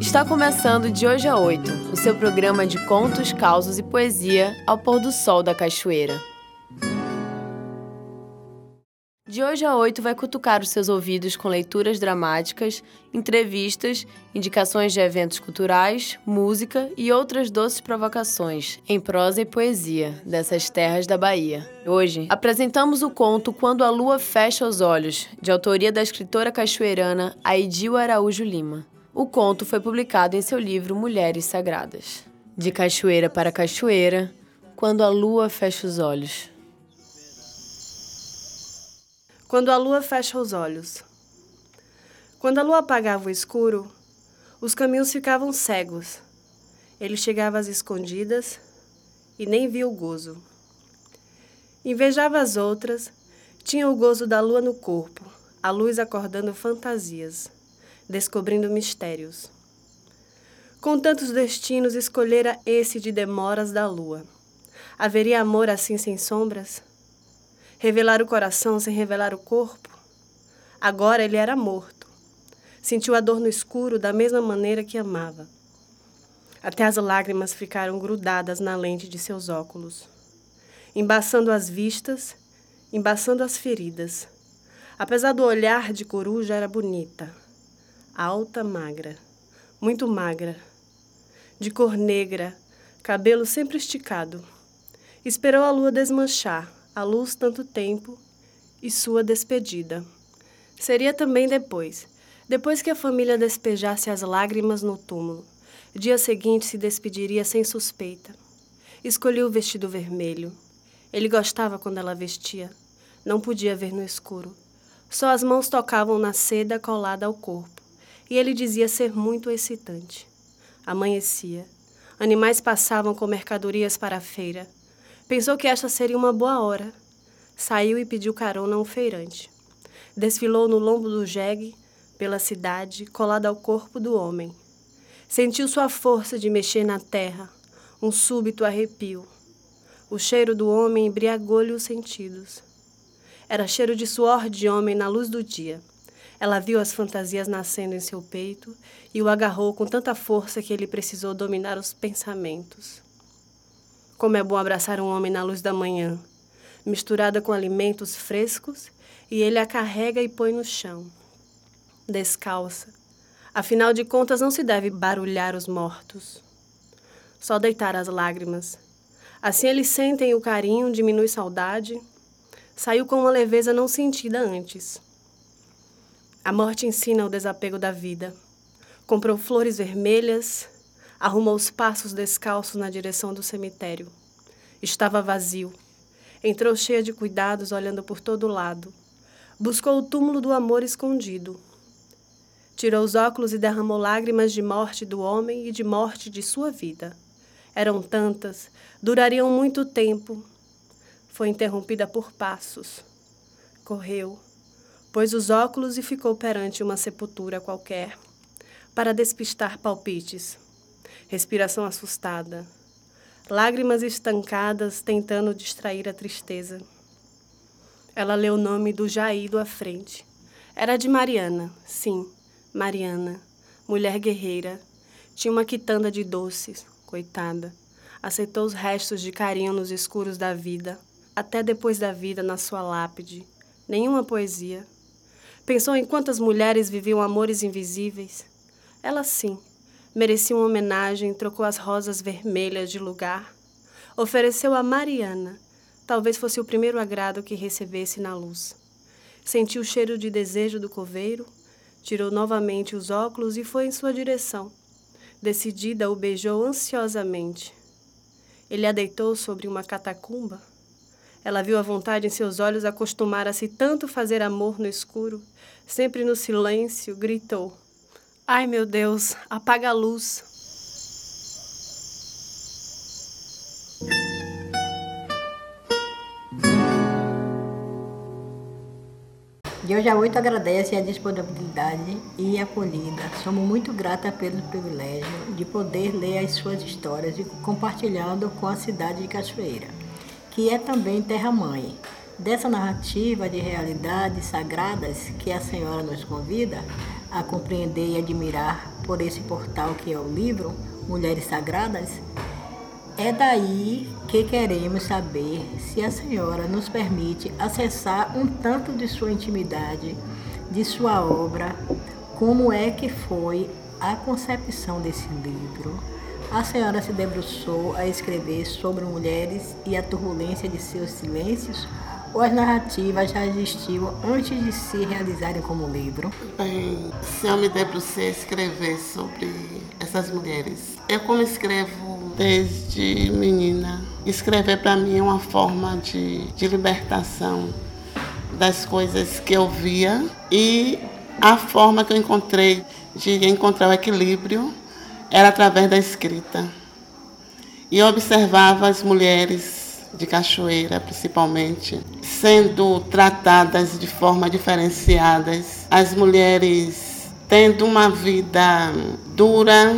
Está começando de hoje a oito, o seu programa de contos, causos e poesia ao pôr do sol da cachoeira. De hoje a oito vai cutucar os seus ouvidos com leituras dramáticas, entrevistas, indicações de eventos culturais, música e outras doces provocações, em prosa e poesia, dessas terras da Bahia. Hoje, apresentamos o conto Quando a Lua Fecha os Olhos, de autoria da escritora cachoeirana Aidil Araújo Lima. O conto foi publicado em seu livro Mulheres Sagradas. De cachoeira para cachoeira, quando a lua fecha os olhos. Quando a lua fecha os olhos. Quando a lua apagava o escuro, os caminhos ficavam cegos. Ele chegava às escondidas e nem via o gozo. Invejava as outras, tinha o gozo da lua no corpo, a luz acordando fantasias, descobrindo mistérios. Com tantos destinos, escolhera esse de demoras da lua. Haveria amor assim sem sombras? Revelar o coração sem revelar o corpo? Agora ele era morto. Sentiu a dor no escuro da mesma maneira que amava. Até as lágrimas ficaram grudadas na lente de seus óculos, embaçando as vistas, embaçando as feridas. Apesar do olhar de coruja, era bonita, alta, magra, muito magra, de cor negra, cabelo sempre esticado. Esperou a lua desmanchar, a luz tanto tempo e sua despedida. Seria também depois, depois que a família despejasse as lágrimas no túmulo. Dia seguinte se despediria sem suspeita. Escolheu o vestido vermelho. Ele gostava quando ela vestia. Não podia ver no escuro. Só as mãos tocavam na seda colada ao corpo. E ele dizia ser muito excitante. Amanhecia. Animais passavam com mercadorias para a feira. Pensou que esta seria uma boa hora. Saiu e pediu carona a um feirante. Desfilou no lombo do jegue, pela cidade, colado ao corpo do homem. Sentiu sua força de mexer na terra, um súbito arrepio. O cheiro do homem embriagou-lhe os sentidos. Era cheiro de suor de homem na luz do dia. Ela viu as fantasias nascendo em seu peito e o agarrou com tanta força que ele precisou dominar os pensamentos. Como é bom abraçar um homem na luz da manhã, misturada com alimentos frescos, e ele a carrega e põe no chão, descalça. Afinal de contas, não se deve barulhar os mortos, só deitar as lágrimas. Assim eles sentem o carinho, diminui saudade. Saiu com uma leveza não sentida antes. A morte ensina o desapego da vida. Comprou flores vermelhas, Arrumou os passos descalços na direção do cemitério. Estava vazio. Entrou cheia de cuidados, olhando por todo lado. Buscou o túmulo do amor escondido. Tirou os óculos e derramou lágrimas de morte do homem e de morte de sua vida. Eram tantas, durariam muito tempo. Foi interrompida por passos. Correu, pôs os óculos e ficou perante uma sepultura qualquer, para despistar palpites respiração assustada, lágrimas estancadas tentando distrair a tristeza. Ela leu o nome do Jaído à frente. Era de Mariana, sim, Mariana, mulher guerreira. Tinha uma quitanda de doces, coitada. Aceitou os restos de carinho nos escuros da vida, até depois da vida na sua lápide. Nenhuma poesia. Pensou em quantas mulheres viviam amores invisíveis. Ela sim, merecia uma homenagem, trocou as rosas vermelhas de lugar. Ofereceu a Mariana, talvez fosse o primeiro agrado que recebesse na luz. Sentiu o cheiro de desejo do coveiro, tirou novamente os óculos e foi em sua direção. Decidida, o beijou ansiosamente. Ele a deitou sobre uma catacumba. Ela viu a vontade em seus olhos acostumar a se tanto fazer amor no escuro. Sempre no silêncio, gritou: Ai, meu Deus, apaga a luz. De hoje a oito agradece a disponibilidade e acolhida. Somos muito gratas pelo privilégio de poder ler as suas histórias e compartilhando com a cidade de Cachoeira, que é também terra-mãe. Dessa narrativa de realidades sagradas que a senhora nos convida, a compreender e admirar por esse portal que é o livro Mulheres Sagradas, é daí que queremos saber se a senhora nos permite acessar um tanto de sua intimidade, de sua obra, como é que foi a concepção desse livro. A senhora se debruçou a escrever sobre mulheres e a turbulência de seus silêncios ou as narrativas já existiam antes de se realizarem como livro? Bem, se eu me debrucei a escrever sobre essas mulheres, eu como escrevo desde menina, escrever para mim é uma forma de, de libertação das coisas que eu via e a forma que eu encontrei de encontrar o equilíbrio era através da escrita. E observava as mulheres de Cachoeira, principalmente, sendo tratadas de forma diferenciadas. As mulheres tendo uma vida dura,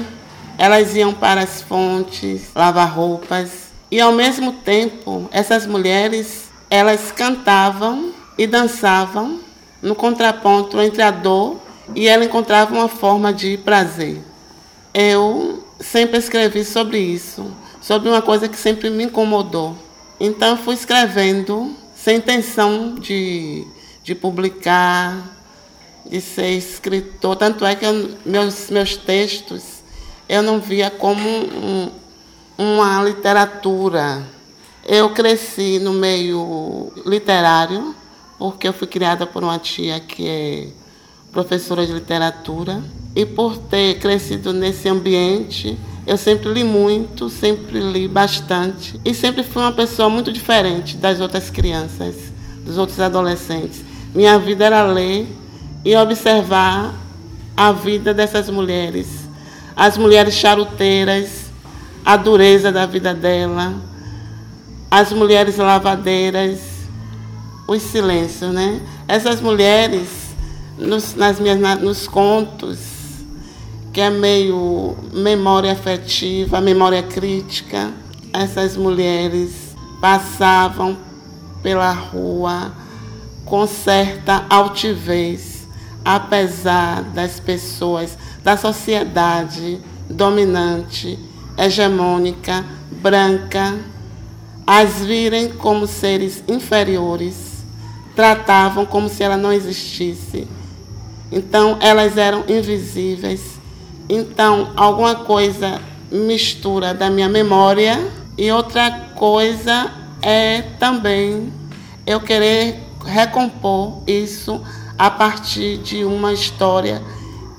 elas iam para as fontes, lavar roupas, e ao mesmo tempo, essas mulheres, elas cantavam e dançavam no contraponto entre a dor e ela encontrava uma forma de prazer. Eu sempre escrevi sobre isso, sobre uma coisa que sempre me incomodou. Então fui escrevendo sem intenção de, de publicar, de ser escritor. Tanto é que eu, meus, meus textos eu não via como um, uma literatura. Eu cresci no meio literário, porque eu fui criada por uma tia que é professora de literatura. E por ter crescido nesse ambiente, eu sempre li muito, sempre li bastante e sempre fui uma pessoa muito diferente das outras crianças, dos outros adolescentes. Minha vida era ler e observar a vida dessas mulheres, as mulheres charuteiras, a dureza da vida dela, as mulheres lavadeiras, os silêncios, né? Essas mulheres, nos, nas minhas, nos contos, que é meio memória afetiva, memória crítica. Essas mulheres passavam pela rua com certa altivez, apesar das pessoas, da sociedade dominante, hegemônica, branca, as virem como seres inferiores, tratavam como se ela não existisse. Então, elas eram invisíveis então, alguma coisa mistura da minha memória e outra coisa é também eu querer recompor isso a partir de uma história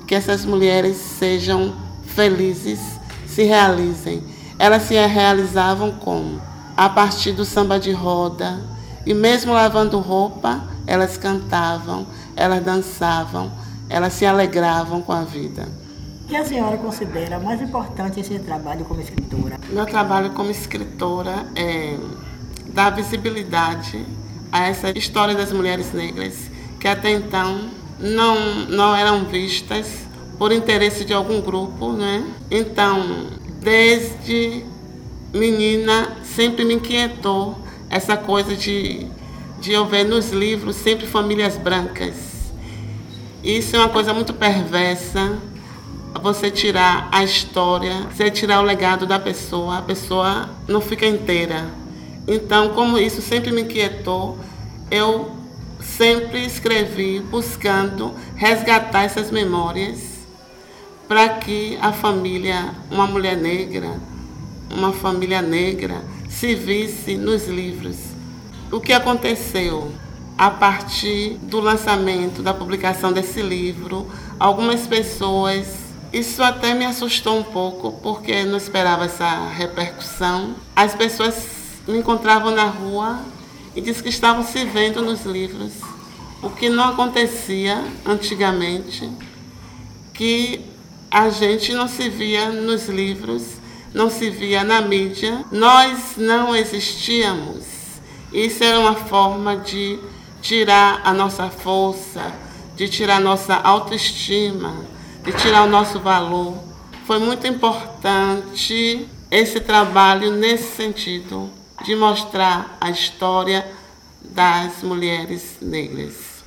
que essas mulheres sejam felizes, se realizem. Elas se realizavam como? A partir do samba de roda. E mesmo lavando roupa, elas cantavam, elas dançavam, elas se alegravam com a vida que a senhora considera mais importante em seu trabalho como escritora? Meu trabalho como escritora é dar visibilidade a essa história das mulheres negras que até então não, não eram vistas por interesse de algum grupo, né? Então, desde menina, sempre me inquietou essa coisa de, de eu ver nos livros sempre famílias brancas. Isso é uma coisa muito perversa, você tirar a história, você tirar o legado da pessoa, a pessoa não fica inteira. Então, como isso sempre me inquietou, eu sempre escrevi buscando resgatar essas memórias para que a família, uma mulher negra, uma família negra, se visse nos livros. O que aconteceu? A partir do lançamento, da publicação desse livro, algumas pessoas isso até me assustou um pouco, porque não esperava essa repercussão. As pessoas me encontravam na rua e diziam que estavam se vendo nos livros, o que não acontecia antigamente, que a gente não se via nos livros, não se via na mídia, nós não existíamos. Isso era uma forma de tirar a nossa força, de tirar a nossa autoestima de tirar o nosso valor. Foi muito importante esse trabalho nesse sentido, de mostrar a história das mulheres negras.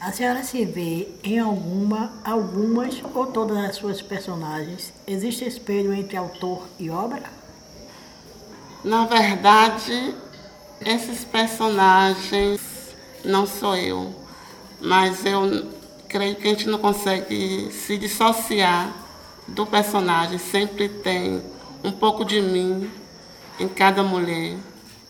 A senhora se vê em alguma, algumas ou todas as suas personagens? Existe espelho entre autor e obra? Na verdade, esses personagens não sou eu, mas eu creio que a gente não consegue se dissociar do personagem. Sempre tem um pouco de mim em cada mulher,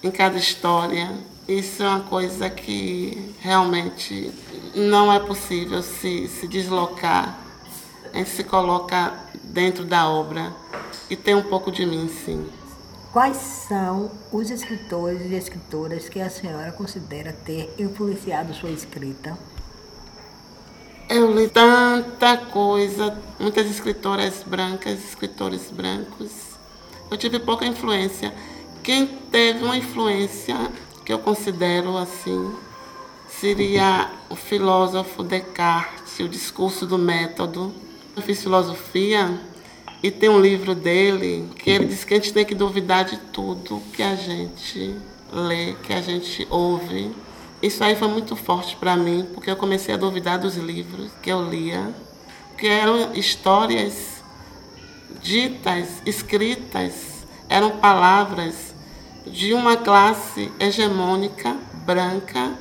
em cada história. Isso é uma coisa que realmente não é possível se, se deslocar. A gente se coloca dentro da obra e tem um pouco de mim, sim. Quais são os escritores e escritoras que a senhora considera ter influenciado sua escrita? Eu li tanta coisa, muitas escritoras brancas, escritores brancos. Eu tive pouca influência. Quem teve uma influência que eu considero assim seria o filósofo Descartes, o discurso do método. Eu fiz filosofia e tem um livro dele que ele diz que a gente tem que duvidar de tudo que a gente lê, que a gente ouve. Isso aí foi muito forte para mim, porque eu comecei a duvidar dos livros que eu lia, que eram histórias ditas, escritas, eram palavras de uma classe hegemônica branca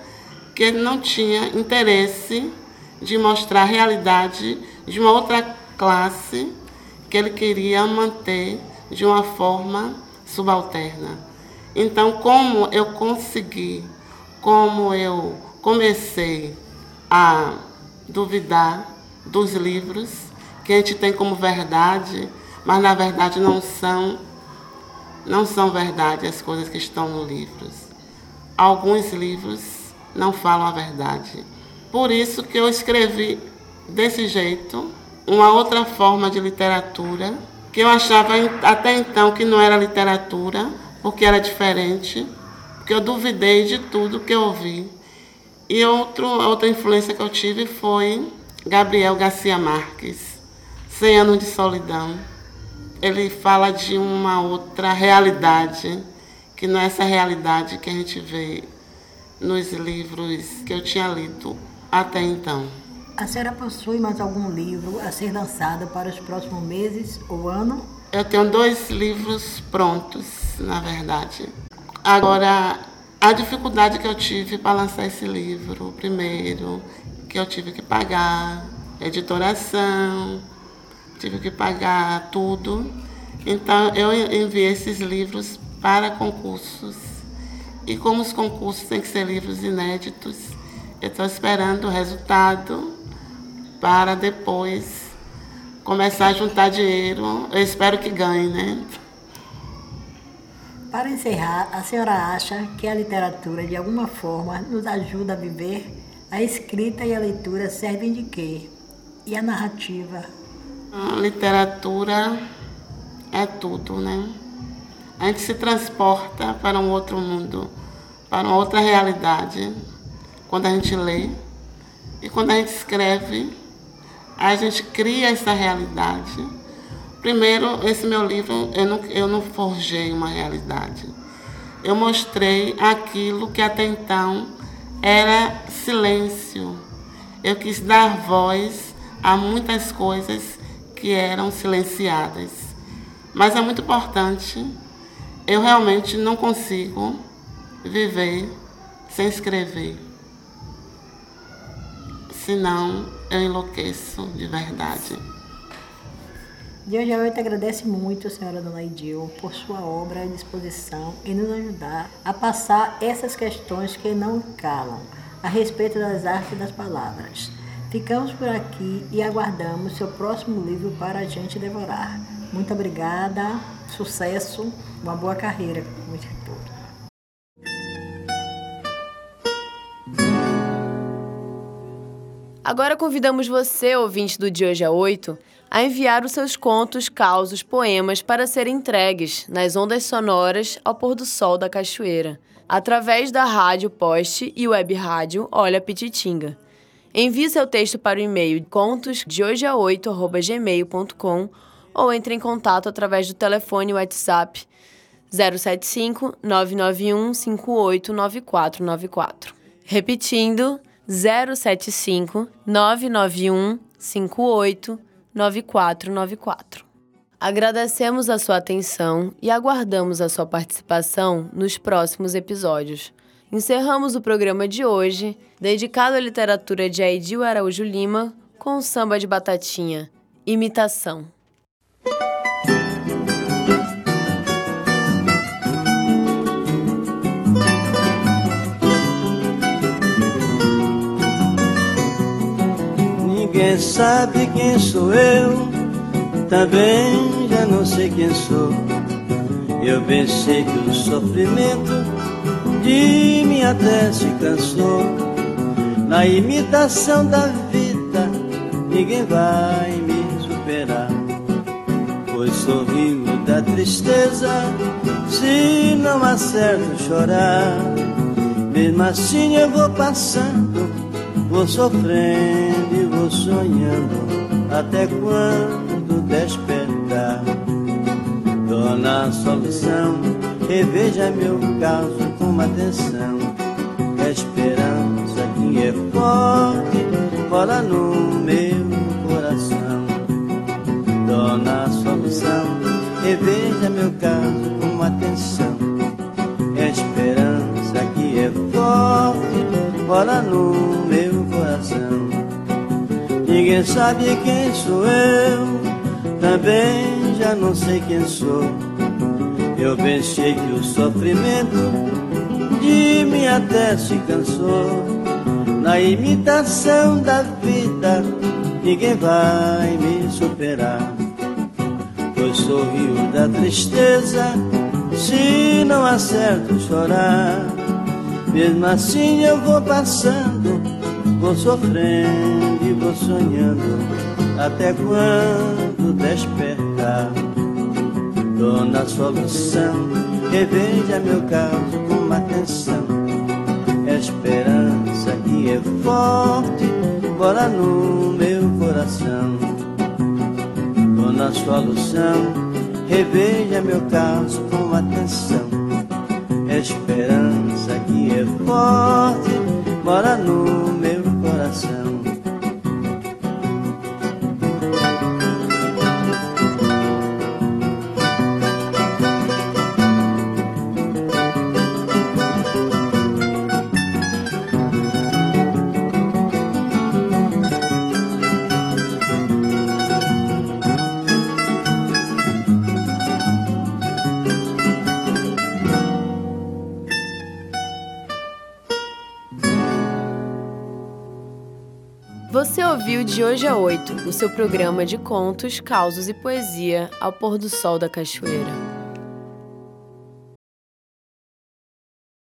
que não tinha interesse de mostrar a realidade de uma outra classe que ele queria manter de uma forma subalterna. Então, como eu consegui, como eu comecei a duvidar dos livros que a gente tem como verdade, mas na verdade não são não são verdade as coisas que estão nos livros. Alguns livros não falam a verdade. Por isso que eu escrevi desse jeito, uma outra forma de literatura, que eu achava até então que não era literatura, porque era diferente, porque eu duvidei de tudo que eu ouvi. E outro, outra influência que eu tive foi Gabriel Garcia Marques, Cem Anos de Solidão. Ele fala de uma outra realidade, que não é essa realidade que a gente vê nos livros que eu tinha lido até então. A senhora possui mais algum livro a ser lançado para os próximos meses ou ano? Eu tenho dois livros prontos, na verdade. Agora, a dificuldade que eu tive para lançar esse livro, primeiro, que eu tive que pagar editoração, tive que pagar tudo. Então, eu enviei esses livros para concursos. E como os concursos têm que ser livros inéditos, eu estou esperando o resultado para depois começar a juntar dinheiro. Eu espero que ganhe, né? Para encerrar, a senhora acha que a literatura, de alguma forma, nos ajuda a viver? A escrita e a leitura servem de quê? E a narrativa? A literatura é tudo, né? A gente se transporta para um outro mundo, para uma outra realidade, quando a gente lê. E quando a gente escreve, a gente cria essa realidade. Primeiro, esse meu livro, eu não, eu não forjei uma realidade. Eu mostrei aquilo que até então era silêncio. Eu quis dar voz a muitas coisas que eram silenciadas. Mas é muito importante, eu realmente não consigo viver sem escrever. Senão eu enlouqueço de verdade. De hoje a oito agradece muito senhora Dona Idil por sua obra e disposição em nos ajudar a passar essas questões que não calam a respeito das artes das palavras. Ficamos por aqui e aguardamos seu próximo livro para a gente devorar. Muito obrigada, sucesso, uma boa carreira como escritora. Agora convidamos você, ouvinte do De Hoje a 8, a enviar os seus contos, causos, poemas para serem entregues nas ondas sonoras ao pôr do sol da cachoeira, através da rádio Poste e web rádio Olha Pititinga. Envie seu texto para o e-mail contosdehoje8@gmail.com ou entre em contato através do telefone WhatsApp 075 991 589494. Repetindo, 075 991 58 9494. Agradecemos a sua atenção e aguardamos a sua participação nos próximos episódios. Encerramos o programa de hoje, dedicado à literatura de Aidil Araújo Lima, com samba de batatinha, Imitação. Sabe quem sou eu, também já não sei quem sou. Eu pensei que o sofrimento de mim até se cansou. Na imitação da vida, ninguém vai me superar. Pois sorrio da tristeza, se não acerto chorar. Mesmo assim eu vou passando, vou sofrendo vou sonhando, até quando despertar. Dona Solução, reveja meu caso com atenção. A esperança que é forte mora no meu coração. Dona Solução, reveja meu caso com atenção. A esperança que é forte mora no meu. Ninguém sabe quem sou eu, também já não sei quem sou. Eu pensei que o sofrimento de mim até se cansou. Na imitação da vida, ninguém vai me superar. Pois sorriu da tristeza, se não acerto chorar. Mesmo assim eu vou passando, vou sofrendo vou sonhando, até quando despertar. Dona Solução, reveja meu caso com atenção. Esperança que é forte, mora no meu coração. Dona Solução, reveja meu caso com atenção. Esperança que é forte, mora no de hoje a oito o seu programa de contos, causos e poesia ao pôr do sol da cachoeira.